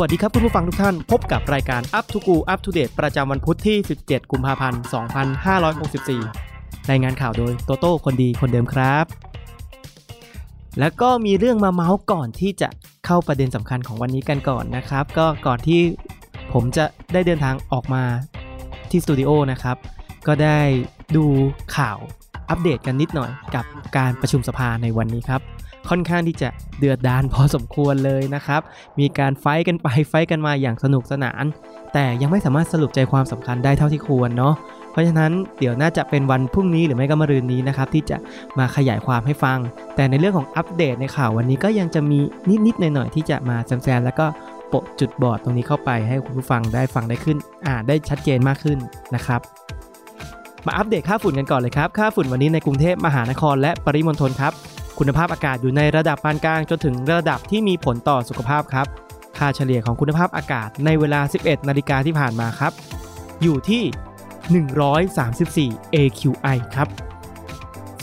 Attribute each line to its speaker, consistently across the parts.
Speaker 1: วัสดีครับคุณผู้ฟังทุกท่าน พบกับรายการ Up to Go Up to Date ประจำวันพุธที่ 17 กุมภาพันธ์ 2564รายงานข่าวโดยโตโต้คนดีคนเดิมครับ แล้วก็มีเรื่องมาเมาส์ก่อนที่จะเข้าประเด็นสำคัญของวันนี้กันก่อนนะครับ ก็ก่อนที่ผมจะได้เดินทางออกมาที่สตูดิโอนะครับ ก็ได้ดูข่าวอัปเดตกันนิดหน่อยกับการประชุมสภาในวันนี้ครับ ค่อนข้างที่จะเดือดดานพอสมควรเลยนะครับ มีการไฟกันไปไฟกันมาอย่างสนุกสนาน แต่ยังไม่สามารถสรุปใจความสำคัญได้เท่าที่ควรเนาะเพราะฉะนั้นเดี๋ยวน่าจะเป็นวันพรุ่งนี้หรือไม่ก็มะรืนนี้นะครับที่จะมาขยายความให้ฟัง แต่ในเรื่องของอัปเดตในข่าววันนี้ก็ยังจะมีนิดๆหน่อยๆที่จะมาแซมๆแล้วก็โปะจุดบอดตรงนี้เข้าไปให้คุณผู้ฟังได้ฟังได้ขึ้นอ่าได้ชัดเจนมากขึ้นนะครับ มาอัปเดตค่าฝุ่นกันก่อนเลยครับ ค่าฝุ่นวันนี้ในกรุงเทพมหานครและปริมณฑลครับ คุณภาพอากาศอยู่ในระดับปานกลางจนถึงระดับที่มีผลต่อสุขภาพครับ ค่าเฉลี่ยของคุณภาพอากาศในเวลา 11 นาฬิกาที่ผ่านมาครับ อยู่ที่ 134 AQI ครับ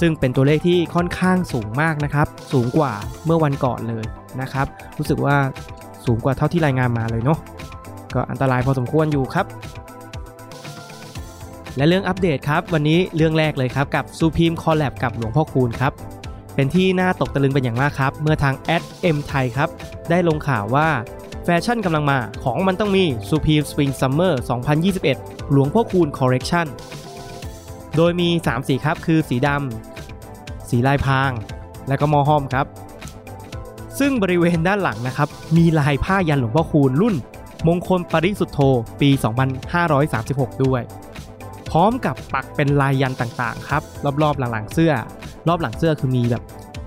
Speaker 1: ซึ่งเป็นตัวเลขที่ค่อนข้างสูงมากนะครับ สูงกว่าเมื่อวันก่อนเลยนะครับ รู้สึกว่าสูงกว่าเท่าที่รายงานมาเลยเนาะ ก็อันตรายพอสมควรอยู่ครับ และเรื่องอัปเดตครับ วันนี้เรื่องแรกเลยครับกับ Supreme collab กับหลวงพ่อคูณครับ เป็นที่น่าตกตะลึงเป็นอย่างมากครับ เมื่อทางแอดเอ็มไทยครับ ได้ลงข่าวว่าแฟชั่นกำลังมาของมันต้องมี Supreme Spring Summer 2021 หลวงพ่อคูณ Collection โดยมี 3 สีครับ คือสีดำ สีลายพราง และก็มอห้อมครับ ซึ่งบริเวณด้านหลังนะครับ มีลายผ้ายันหลวงพ่อคูณรุ่น มงคลปริสุทธโธปี 2536 ด้วย พร้อมกับปักเป็นลายยันต่างๆ ครับ รอบๆหลังๆเสื้อ รอบหลังเสื้อคือมีแบบ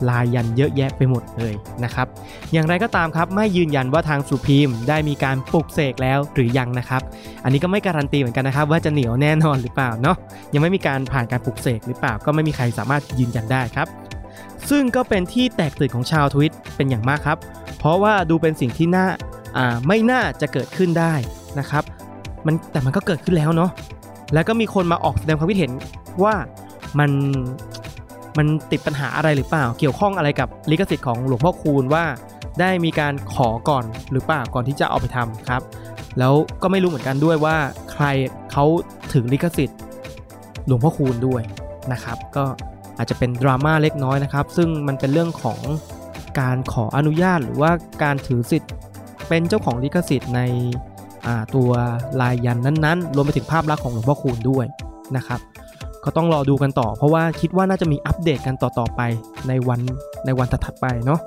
Speaker 1: ลายยันเยอะแยะไปหมดเลยนะครับ อย่างไรก็ตามครับไม่ยืนยันว่าทางสุพีมได้มีการปลุกเสกแล้วหรือยังนะครับ อันนี้ก็ไม่การันตีเหมือนกันนะครับ ว่าจะเหนียวแน่นอนหรือเปล่าเนาะยังไม่มีการผ่านการปลุกเสกหรือเปล่าก็ไม่มีใครสามารถยืนยันได้ครับซึ่งก็เป็นที่แตกตื่นของชาวทวิตเป็นอย่างมากครับ เพราะว่าดูเป็นสิ่งที่น่าอ่าไม่น่าจะเกิดขึ้นได้นะครับ มันแต่มันก็เกิดขึ้นแล้วเนาะแล้วก็มีคนมาออกแสดงความคิดเห็นว่ามัน มันติดปัญหาอะไรหรือเปล่า เกี่ยวข้องอะไรกับลิขสิทธิ์ของหลวงพ่อคูณว่า ได้มีการขอก่อนหรือเปล่าก่อนที่จะเอาไปทำครับ แล้วก็ไม่รู้เหมือนกันด้วยว่าใครเขาถึงลิขสิทธิ์หลวงพ่อคูณด้วยนะครับ ก็อาจจะเป็นดราม่าเล็กน้อยนะครับ ซึ่งมันเป็นเรื่องของการขออนุญาตหรือว่าการถือสิทธิ์ เป็นเจ้าของลิขสิทธิ์ในตัวลายยันนั้นๆ รวมไปถึงภาพลักษณ์ของหลวงพ่อคูณด้วยนะครับ ก็ต้องรอดูกันต่อ เพราะว่าคิดว่าน่าจะมีอัปเดตกันต่อๆไปในวันในวันถัดๆไปเนาะ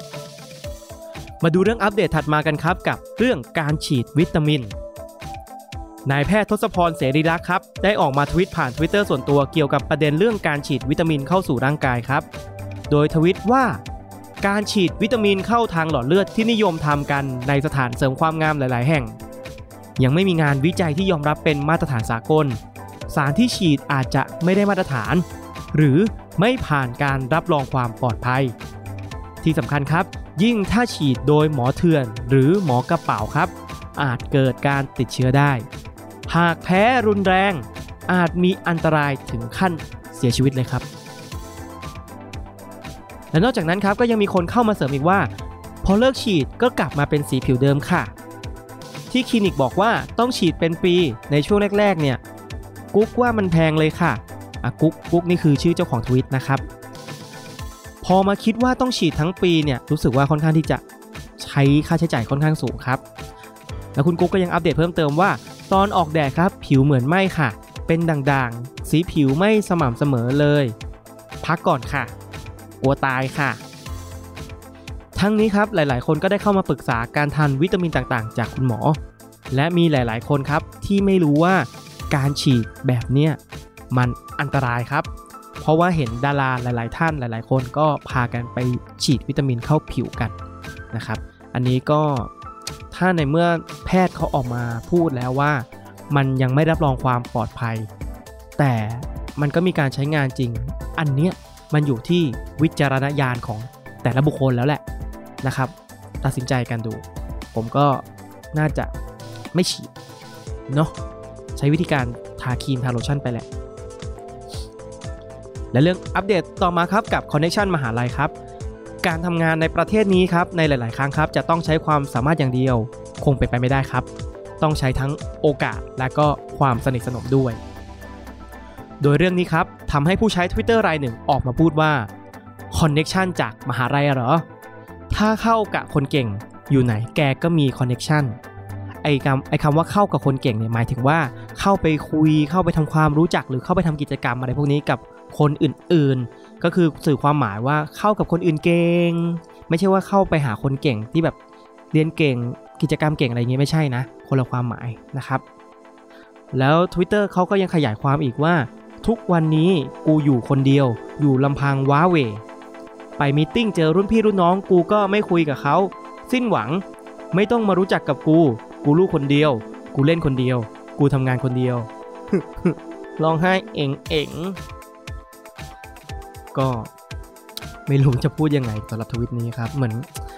Speaker 1: มาดูเรื่องอัปเดตถัดมากันครับกับเรื่องการฉีดวิตามินนายแพทย์ทศพรเสรีรักษ์ครับได้ออกมาทวิตผ่าน Twitter ส่วนตัวเกี่ยวกับประเด็นเรื่องการฉีดวิตามินเข้าสู่ร่างกายครับ โดยทวิตว่า การฉีดวิตามินเข้าทางหลอดเลือดที่นิยมทำกันในสถานเสริมความงามหลาย ๆ แห่ง ยังไม่มีงานวิจัยที่ยอมรับเป็นมาตรฐานสากล สารที่ฉีดอาจจะไม่ได้มาตรฐาน หรือไม่ผ่านการรับรองความปลอดภัย ที่สำคัญครับ ยิ่งถ้าฉีดโดยหมอเถื่อน หรือหมอกระเป๋าครับ อาจเกิดการติดเชื้อได้ หากแพ้รุนแรง อาจมีอันตรายถึงขั้นเสียชีวิตเลยครับ และนอกจากนั้นครับก็ยังมีคนเข้ามาเสริมอีกว่า พอเลิกฉีดก็กลับมาเป็นสีผิวเดิมค่ะที่คลินิกบอกว่าต้องฉีดเป็นปีในช่วงแรกๆเนี่ย กุ๊กว่ามันแพงเลยค่ะอะกุ๊กกุ๊กนี่คือชื่อเจ้าของทวิตนะครับ พอมาคิดว่าต้องฉีดทั้งปีเนี่ยรู้สึกว่าค่อนข้างที่จะใช้ค่าใช้จ่ายค่อนข้างสูงครับ แล้วคุณกุ๊กก็ยังอัปเดตเพิ่มเติมว่า ตอนออกแดดครับผิวเหมือนไหมค่ะ เป็นด่างๆ สีผิวไม่สม่ำเสมอเลย พักก่อนค่ะกลัวตายค่ะ ทั้งนี้ครับหลายๆ คนก็ได้เข้ามาปรึกษาการทานวิตามินต่างๆ จากคุณหมอ และมีหลายๆ คนครับที่ไม่รู้ว่า การฉีดแบบเนี้ยมันอันตรายครับ เพราะว่าเห็นดาราหลาย ๆ ท่านหลาย ๆ คนก็พากันไปฉีดวิตามินเข้าผิวกันนะครับ อันนี้ก็ถ้าในเมื่อแพทย์เขาออกมาพูดแล้วว่า มันยังไม่รับรองความปลอดภัย แต่มันก็มีการใช้งานจริง อันเนี้ยมันอยู่ที่วิจารณญาณของแต่ละบุคคลแล้วแหละนะครับ ตัดสินใจกันดู ผมก็น่าจะไม่ฉีดเนาะ ใช้วิธีการทาครีมทาโลชั่นไปแหละ และเรื่องอัปเดตต่อมาครับกับ Connection มหาลัยครับการทำงานในประเทศนี้ครับในหลาย ๆ ครั้งครับจะต้องใช้ความสามารถอย่างเดียว คงเป็นไปไม่ได้ครับ ต้องใช้ทั้งโอกาสและก็ความสนิทสนมด้วย โดยเรื่องนี้ครับทำให้ผู้ใช้ Twitter รายหนึ่งออกมาพูดว่า Connection จากมหาลัยเหรอ ถ้าเข้ากับคนเก่งอยู่ไหนแกก็มี Connection ไอ้คำไอ้คำว่าเข้ากับคนเก่งเนี่ยหมายถึงว่าเข้าไปคุยเข้าไปทำความรู้จักหรือเข้าไปทำกิจกรรมอะไรพวกนี้กับคนอื่นๆ ก็คือสื่อความหมายว่าเข้ากับคนอื่นเก่ง ไม่ใช่ว่าเข้าไปหาคนเก่งที่แบบเรียนเก่งกิจกรรมเก่งอะไรอย่างเงี้ยไม่ใช่นะ คนละความหมายนะครับ แล้ว Twitter เขาก็ยังขยายความอีกว่า ทุกวันนี้กูอยู่คนเดียว อยู่ลำพังว้าเว ไปมีติ้งเจอรุ่นพี่รุ่นน้องกูก็ไม่คุยกับเขา สิ้นหวังไม่ต้องมารู้จักกับกู กูลูกคนเดียว กูเล่นคนเดียว กูทำงานคนเดียวร้องไห้เองเองก็ไม่รู้จะพูดยังไงสำหรับทวิตนี้ครับ เหมือน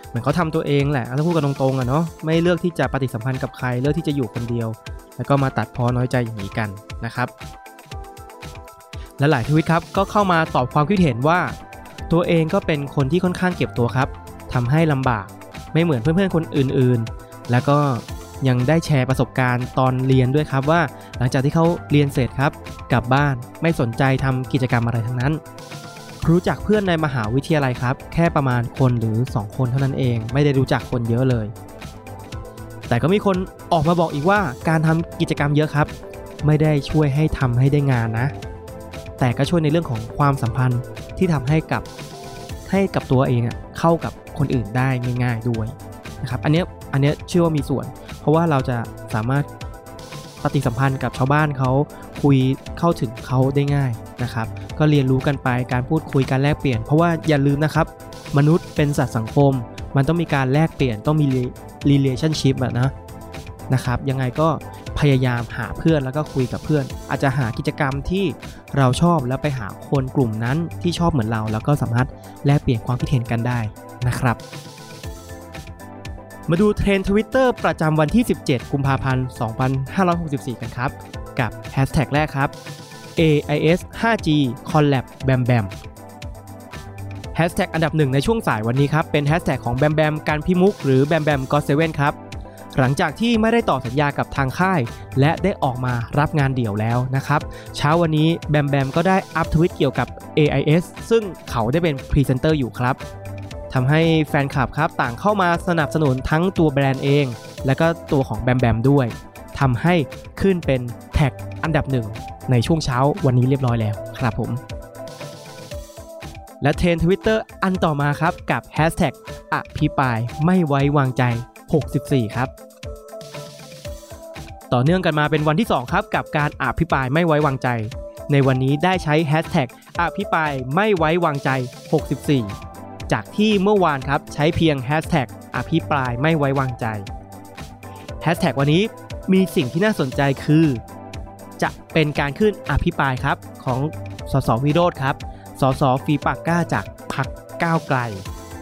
Speaker 1: เหมือนเขาทำตัวเองแหละถ้าพูดกันตรงๆอะเนาะไม่เลือกที่จะปฏิสัมพันธ์กับใครเลือกที่จะอยู่คนเดียว แล้วก็มาตัดพอน้อยใจอย่างนี้กันนะครับ และหลายทวิตครับก็เข้ามาตอบความคิดเห็นว่า ตัวเองก็เป็นคนที่ค่อนข้างเก็บตัวครับทำให้ลำบากไม่เหมือนเพื่อนๆคนอื่นๆ แล้วก็ ยังได้แชร์ประสบการณ์ตอนเรียนด้วยครับว่า หลังจากที่เขาเรียนเสร็จครับ กลับบ้านไม่สนใจทำกิจกรรมอะไรทั้งนั้น รู้จักเพื่อนในมหาวิทยาลัยครับ แค่ประมาณคนหรือ 2 คนเท่านั้นเอง ไม่ได้รู้จักคนเยอะเลย แต่ก็มีคนออกมาบอกอีกว่าการทำกิจกรรมเยอะครับ ไม่ได้ช่วยให้ทำให้ได้งานนะ แต่ก็ช่วยในเรื่องของความสัมพันธ์ที่ทำให้กับให้กับตัวเองเข้ากับคนอื่นได้ง่ายๆด้วยนะครับอันเนี้ยอันเนี้ยเชื่อว่ามีส่วน เพราะว่าเราจะสามารถปฏิสัมพันธ์กับชาวบ้านเขาคุยเข้าถึงเขาได้ง่ายนะครับ ก็เรียนรู้กันไปการพูดคุยการแลกเปลี่ยน เพราะว่าอย่าลืมนะครับ มนุษย์เป็นสัตว์สังคม มันต้องมีการแลกเปลี่ยนต้องมี relationship อะนะนะครับ ยังไงก็พยายามหาเพื่อนแล้วก็คุยกับเพื่อน อาจจะหากิจกรรมที่เราชอบแล้วไปหาคนกลุ่มนั้นที่ชอบเหมือนเรา แล้วก็สามารถแลกเปลี่ยนความคิดเห็นกันได้นะครับ มาดูเทรนด์ทวิตเตอร์ประจำวันที่ 17 กุมภาพันธ์ 2564 กันครับ กับแฮชแท็กแรกครับ AIS 5G Collab Bam Bam แฮชแท็กอันดับหนึ่งในช่วงสายวันนี้ครับ เป็นแฮชแท็กของแบมแบมกันต์พิมุกต์ หรือแบมแบม GOT7 ครับ หลังจากที่ไม่ได้ต่อสัญญากับทางค่าย และได้ออกมารับงานเดี่ยวแล้วนะครับ เช้าวันนี้แบมแบมก็ได้อัพทวีตเกี่ยวกับ AIS ซึ่งเขาได้เป็นพรีเซนเตอร์อยู่ครับ ทำให้แฟนคลับครับต่างเข้ามาสนับสนุนทั้งตัวแบรนด์เอง และก็ตัวของแบมแบมด้วยทำให้ขึ้นเป็นแท็กอันดับหนึ่งในช่วงเช้าวันนี้เรียบร้อยแล้วครับผม และเทรนด์ทวิตเตอร์อันต่อมาครับกับ Hashtag อภิปรายไม่ไว้วางใจ 64 ครับ ต่อเนื่องกันมาเป็นวันที่ 2 ครับ กับการอภิปรายไม่ไว้วางใจ ในวันนี้ได้ใช้ Hashtag อภิปรายไม่ไว้วางใจ 64 จากที่เมื่อวานครับใช้เพียง Hashtag อภิปรายไม่ไว้วางใจ Hashtag วันนี้มีสิ่งที่น่าสนใจคือ จะเป็นการขึ้นอภิปรายครับของสสวิโรธครับสสฟีปากก้าจากพักก้าวไกล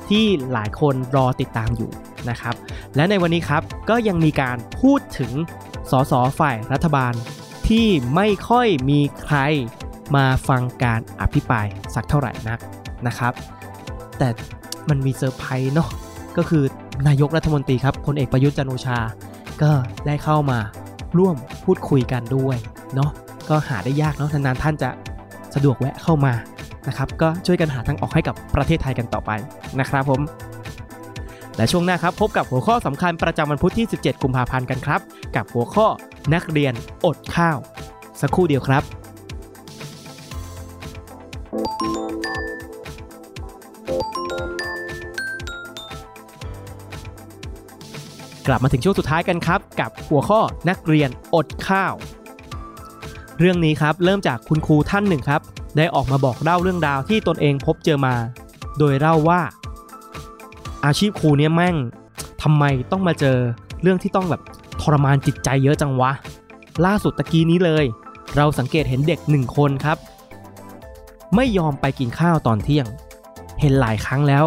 Speaker 1: ที่หลายคนรอติดตามอยู่นะครับ และในวันนี้ครับก็ยังมีการพูดถึงสสฝ่ายรัฐบาล ที่ไม่ค่อยมีใครมาฟังการอภิปรายสักเท่าไหร่นักนะครับ แต่มันมีเซอร์ไพรส์เนาะก็คือนายกรัฐมนตรีครับพลเอกประยุทธ์จันโอชา ก็ได้เข้ามาร่วมพูดคุยกันด้วยเนาะก็หาได้ยากเนาะนานๆท่านจะสะดวกแวะเข้ามานะครับก็ช่วยกันหาทางออกให้กับประเทศไทยกันต่อไปนะครับผม และช่วงหน้าครับพบกับหัวข้อสำคัญประจำวันพุธที่ 17 กุมภาพันธ์กันครับ กับหัวข้อนักเรียนอดข้าว สักครู่เดียวครับ กลับมาถึงช่วงสุดท้ายกันครับ กับหัวข้อนักเรียนอดข้าว เรื่องนี้ครับเริ่มจากคุณครูท่านหนึ่งครับ ได้ออกมาบอกเล่าเรื่องราวที่ตนเองพบเจอมา โดยเล่าว่า อาชีพครูเนี่ยแม่งทำไมต้องมาเจอเรื่องที่ต้องแบบทรมานจิตใจเยอะจังวะ ล่าสุดตะกี้นี้เลย เราสังเกตเห็นเด็กหนึ่งคนครับ ไม่ยอมไปกินข้าวตอนเที่ยง เห็นหลายครั้งแล้ว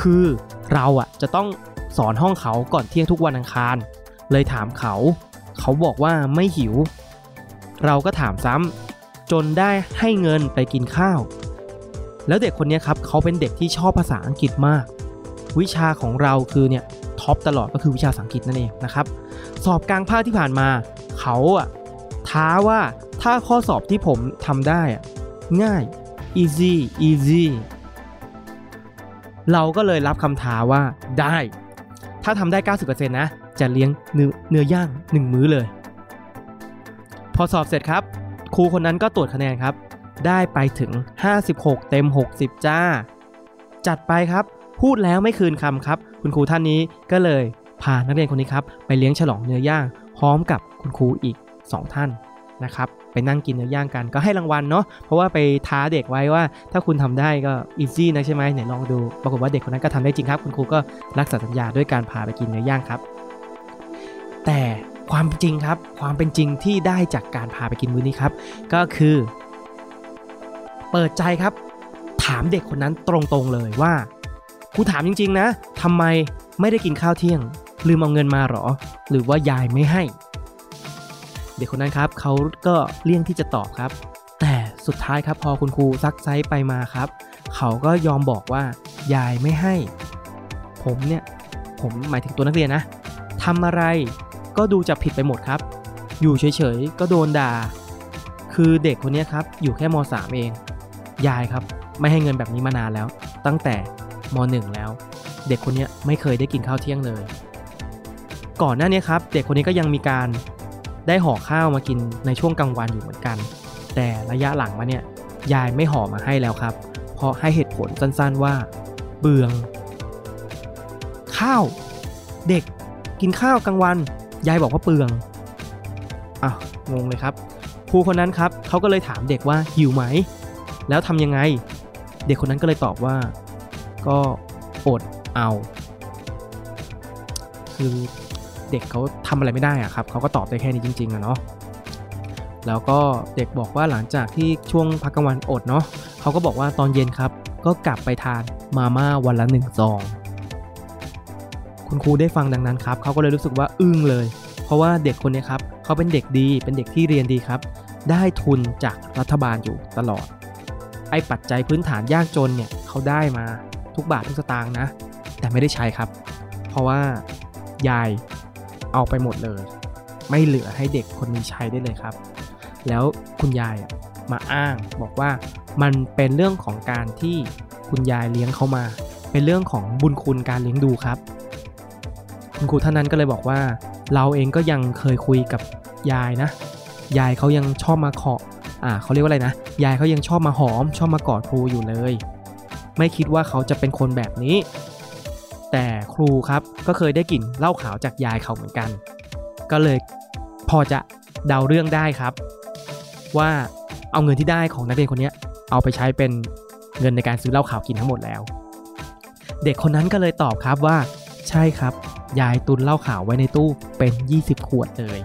Speaker 1: คือเราอะจะต้อง สอนห้องเขาก่อนเที่ยงทุกวันอังคาร เลยถามเขา เขาบอกว่าไม่หิว เราก็ถามซ้ำจนได้ให้เงินไปกินข้าว แล้วเด็กคนนี้ครับเขาเป็นเด็กที่ชอบภาษาอังกฤษมาก วิชาของเราคือเนี่ยท็อปตลอดก็คือวิชาภาษาอังกฤษนั่นเองนะครับ สอบกลางภาคที่ผ่านมา เขาอะท้าว่าถ้าข้อสอบที่ผมทำได้อะง่าย easy easy เราก็เลยรับคำท้าว่าได้ ถ้าทำได้ 90%นะ จะเลี้ยงเนื้อเนื้อย่าง 1 มื้อเลย พอสอบเสร็จครับ ครูคนนั้นก็ตรวจคะแนนครับ ได้ไปถึง 56 เต็ม 60 จ้า จัดไปครับ พูดแล้วไม่คืนคำครับ คุณครูท่านนี้ก็เลยพานักเรียนคนนี้ครับ ไปเลี้ยงฉลองเนื้อย่างพร้อมกับคุณครูอีก 2 ท่าน นะครับไปนั่งกินเนื้อย่างกันก็ให้รางวัลเนาะเพราะว่าไปท้าเด็กไว้ว่า ถ้าคุณทำได้ก็อีซี่นะใช่ไหมไหนลองดูปรากฏว่าเด็กคนนั้นก็ทำได้จริงครับ คุณครูก็รักษาสัญญาด้วยการพาไปกินเนื้อย่างครับ แต่ความจริงครับ ความเป็นจริงที่ได้จากการพาไปกินมื้อนี้ครับ ก็คือ เปิดใจครับ ถามเด็กคนนั้นตรงๆเลยว่าครูถามจริง ๆ นะทำไมไม่ได้กินข้าวเที่ยง ลืมเอาเงินมาหรอ หรือว่ายายไม่ให้ เด็กคนนั้นครับเขาก็เลี่ยงที่จะตอบครับ แต่สุดท้ายครับพอคุณครูซักไซส์ไปมาครับ เขาก็ยอมบอกว่ายายไม่ให้ ผมเนี่ยผมหมายถึงตัวนักเรียนนะทำอะไรก็ดูจะผิดไปหมดครับ อยู่เฉยๆก็โดนด่า คือเด็กคนนี้ครับอยู่แค่ม .3 เอง ยายครับไม่ให้เงินแบบนี้มานานแล้ว ตั้งแต่ม .1 แล้ว เด็กคนนี้ไม่เคยได้กินข้าวเที่ยงเลย ก่อนหน้านี้ครับ เด็กคนนี้ก็ยังมีการ ได้ห่อข้าวมากินในช่วงกลางวันอยู่เหมือนกัน แต่ระยะหลังมาเนี่ยยายไม่ห่อมาให้แล้วครับ เพราะให้เหตุผลสั้นๆว่า เบือง ข้าว เด็กกินข้าวกลางวัน ยายบอกว่าเปลืองอ้าวงงเลยครับครูคนนั้นครับเขาก็เลยถามเด็กว่าหิวไหม แล้วทำยังไง เด็กคนนั้นก็เลยตอบว่า ก็อดเอา คือ เด็กเขาทำอะไรไม่ได้อะครับเขาก็ตอบได้แค่นี้จริงๆอะเนาะแล้วก็เด็กบอกว่าหลังจากที่ช่วงพักกลางวันอดเนาะเขาก็บอกว่าตอนเย็นครับ ก็กลับไปทานมาม่าวันละหนึ่งซอง คุณครูได้ฟังดังนั้นครับเขาก็เลยรู้สึกว่าอึ้งเลย เพราะว่าเด็กคนนี้ครับเขาเป็นเด็กดีเป็นเด็กที่เรียนดีครับ ได้ทุนจากรัฐบาลอยู่ตลอด ไอ้ปัจจัยพื้นฐานยากจนเนี่ยเขาได้มาทุกบาททุกสตางค์นะ แต่ไม่ได้ใช้ครับ เพราะว่ายาย เอาไปหมดเลย ไม่เหลือให้เด็กคนนี้ใช้ได้เลยครับ แล้วคุณยายมาอ้างบอกว่ามันเป็นเรื่องของการที่คุณยายเลี้ยงเขามา เป็นเรื่องของบุญคุณการเลี้ยงดูครับ คุณครูท่านนั้นก็เลยบอกว่า เราเองก็ยังเคยคุยกับยายนะ ยายเขายังชอบมาขออ่าเขาเรียกว่าอะไรนะ ยายเขายังชอบมาหอม ชอบมากอดครูอยู่เลย ไม่คิดว่าเขาจะเป็นคนแบบนี้ แต่ครูครับก็เคยได้กลิ่นเหล้าขาวจากยายเขาเหมือนกัน ก็เลยพอจะเดาเรื่องได้ครับ ว่าเอาเงินที่ได้ของนักเรียนคนนี้เอาไปใช้เป็นเงินในการซื้อเหล้าขาวกินทั้งหมดแล้ว เด็กคนนั้นก็เลยตอบครับว่า ใช่ครับ ยายตุนเหล้าขาวไว้ในตู้เป็น 20 ขวดเลย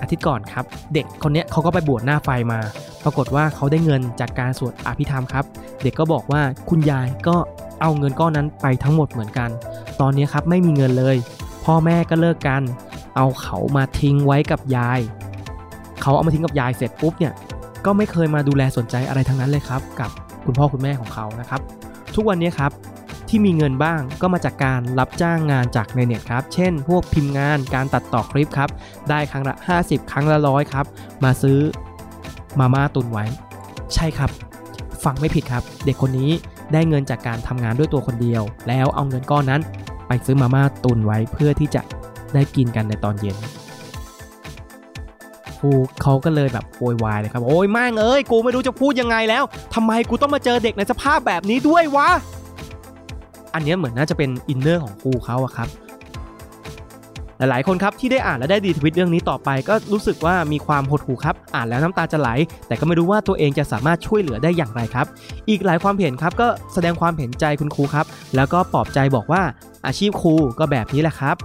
Speaker 1: อาทิตย์ก่อนครับ เด็กคนนี้เขาก็ไปบวชหน้าไฟมา ปรากฏว่าเขาได้เงินจากการสวดอภิธรรมครับ เด็กก็บอกว่าคุณยายก็ เอาเงินก้อนนั้นไปทั้งหมดเหมือนกัน ตอนนี้ครับไม่มีเงินเลย พ่อแม่ก็เลิกกัน เอาเขามาทิ้งไว้กับยาย เขาเอามาทิ้งกับยายเสร็จปุ๊บเนี่ยก็ไม่เคยมาดูแลสนใจอะไรทั้งนั้นเลยครับ กับคุณพ่อคุณแม่ของเขานะครับ ทุกวันนี้ครับที่มีเงินบ้างก็มาจากการรับจ้างงานจากในเน็ตครับ เช่น พวกพิมพ์งานการตัดต่อคลิปครับ ได้ครั้งละ 50 ครั้งละร้อยครับ มาซื้อมาม่าตุนไว้ ใช่ครับ ฟังไม่ผิดครับ เด็กคนนี้ ได้เงินจากการทำงานด้วยตัวคนเดียว แล้วเอาเงินก้อนนั้น ไปซื้อมาม่าตุนไว้เพื่อที่จะได้กินกันในตอนเย็นฟูเขาก็เลยแบบโวยวายเลยครับ โอ้ยแม่งเอ้ยกูไม่รู้จะพูดยังไงแล้วทำไมกูต้องมาเจอเด็กในสภาพแบบนี้ด้วยวะอันนี้เหมือนน่าจะเป็นอินเนอร์ของครูเขาอะครับ หลายๆคนครับที่ได้อ่านและได้ดีทวิตเรื่องนี้ต่อไป ก็รู้สึกว่ามีความหดหู่ครับ อ่านแล้วน้ำตาจะไหล แต่ก็ไม่รู้ว่าตัวเองจะสามารถช่วยเหลือได้อย่างไรครับ อีกหลายความเห็นครับก็แสดงความเห็นใจคุณครูครับ แล้วก็ปลอบใจบอกว่าอาชีพครูก็แบบนี้แหละครับ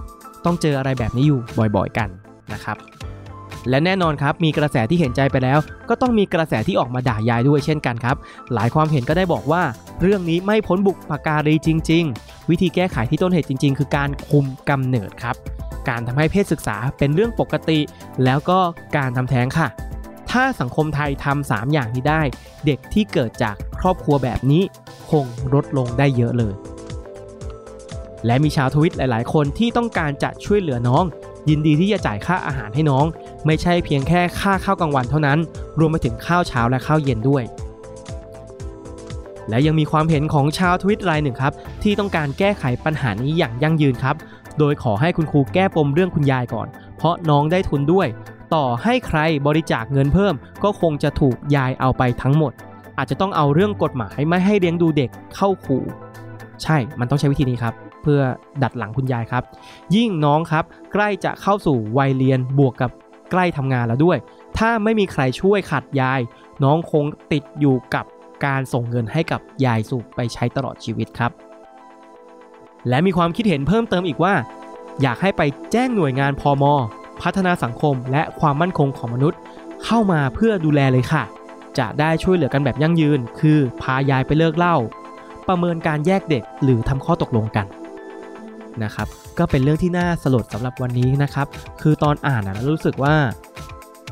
Speaker 1: ต้องเจออะไรแบบนี้อยู่บ่อยๆกันนะครับและแน่นอนครับ มีกระแสที่เห็นใจไปแล้ว ก็ต้องมีกระแสที่ออกมาด่ายายด้วยเช่นกันครับ หลายความเห็นก็ได้บอกว่า เรื่องนี้ไม่พ้นบุกปาการีจริง ๆ วิธีแก้ไขที่ต้นเหตุจริง ๆ คือการคุมกำเนิดครับ การทำให้เพศศึกษาเป็นเรื่องปกติ แล้วก็การทำแท้งค่ะ ถ้าสังคมไทยทำสามอย่างนี้ได้ เด็กที่เกิดจากครอบครัวแบบนี้ คงลดลงได้เยอะเลย และมีชาวทวิตหลาย ๆ คนที่ต้องการจะช่วยเหลือน้อง ยินดีที่จะจ่ายค่าอาหารให้น้อง ไม่ใช่เพียงแค่ค่าข้าวกลางวันเท่านั้น รวมไปถึงข้าวเช้าและข้าวเย็นด้วยและยังมีความเห็นของชาวทวิตรายหนึ่งครับ ที่ต้องการแก้ไขปัญหานี้อย่างยั่งยืนครับ โดยขอให้คุณครูแก้ปมเรื่องคุณยายก่อน เพราะน้องได้ทุนด้วย ต่อให้ใครบริจาคเงินเพิ่ม ก็คงจะถูกยายเอาไปทั้งหมด อาจจะต้องเอาเรื่องกฎหมายไม่ให้เลี้ยงดูเด็กเข้าขู่ใช่ มันต้องใช้วิธีนี้ครับ เพื่อดัดหลังคุณยายครับ ยิ่งน้องครับ ใกล้จะเข้าสู่วัยเรียนบวกกับใกล้ทำงานแล้วด้วย ถ้าไม่มีใครช่วยขัดยาย น้องคงติดอยู่กับการส่งเงินให้กับยายสุไปใช้ตลอดชีวิตครับ และมีความคิดเห็นเพิ่มเติมอีกว่า อยากให้ไปแจ้งหน่วยงานพอมพัฒนาสังคมและความมั่นคงของมนุษย์ เข้ามาเพื่อดูแลเลยค่ะ จะได้ช่วยเหลือกันแบบยั่งยืน คือพายายไปเลิกเหล้าประเมินการแยกเด็กหรือทำข้อตกลงกันนะครับ ก็เป็นเรื่องที่น่าสลดสำหรับวันนี้นะครับ คือตอนอ่านนะรู้สึกว่า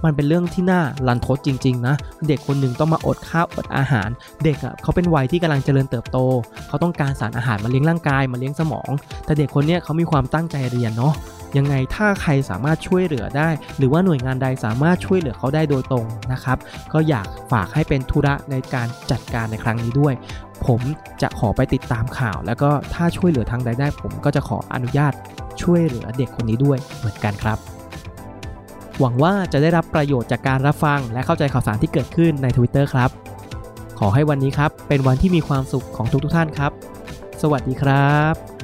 Speaker 1: มันเป็นเรื่องที่น่ารันทดจริงๆนะ เด็กคนหนึ่งต้องมาอดข้าวอดอาหาร เด็กอะเขาเป็นวัยที่กำลังเจริญเติบโต เขาต้องการสารอาหารมาเลี้ยงร่างกายมาเลี้ยงสมอง แต่เด็กคนเนี้ยเขามีความตั้งใจเรียนเนาะยังไงถ้าใครสามารถช่วยเหลือได้ หรือว่าหน่วยงานใดสามารถช่วยเหลือเขาได้โดยตรงนะครับ ก็อยากฝากให้เป็นธุระในการจัดการในครั้งนี้ด้วย ผมจะขอไปติดตามข่าว แล้วก็ถ้าช่วยเหลือทางใดได้ ผมก็จะขออนุญาตช่วยเหลือเด็กคนนี้ด้วยเหมือนกันครับ หวังว่าจะได้รับประโยชน์จากการรับฟัง และเข้าใจข่าวสารที่เกิดขึ้นใน Twitter ครับ ขอให้วันนี้ครับเป็นวันที่มีความสุขของทุกๆท่านครับ สวัสดีครับ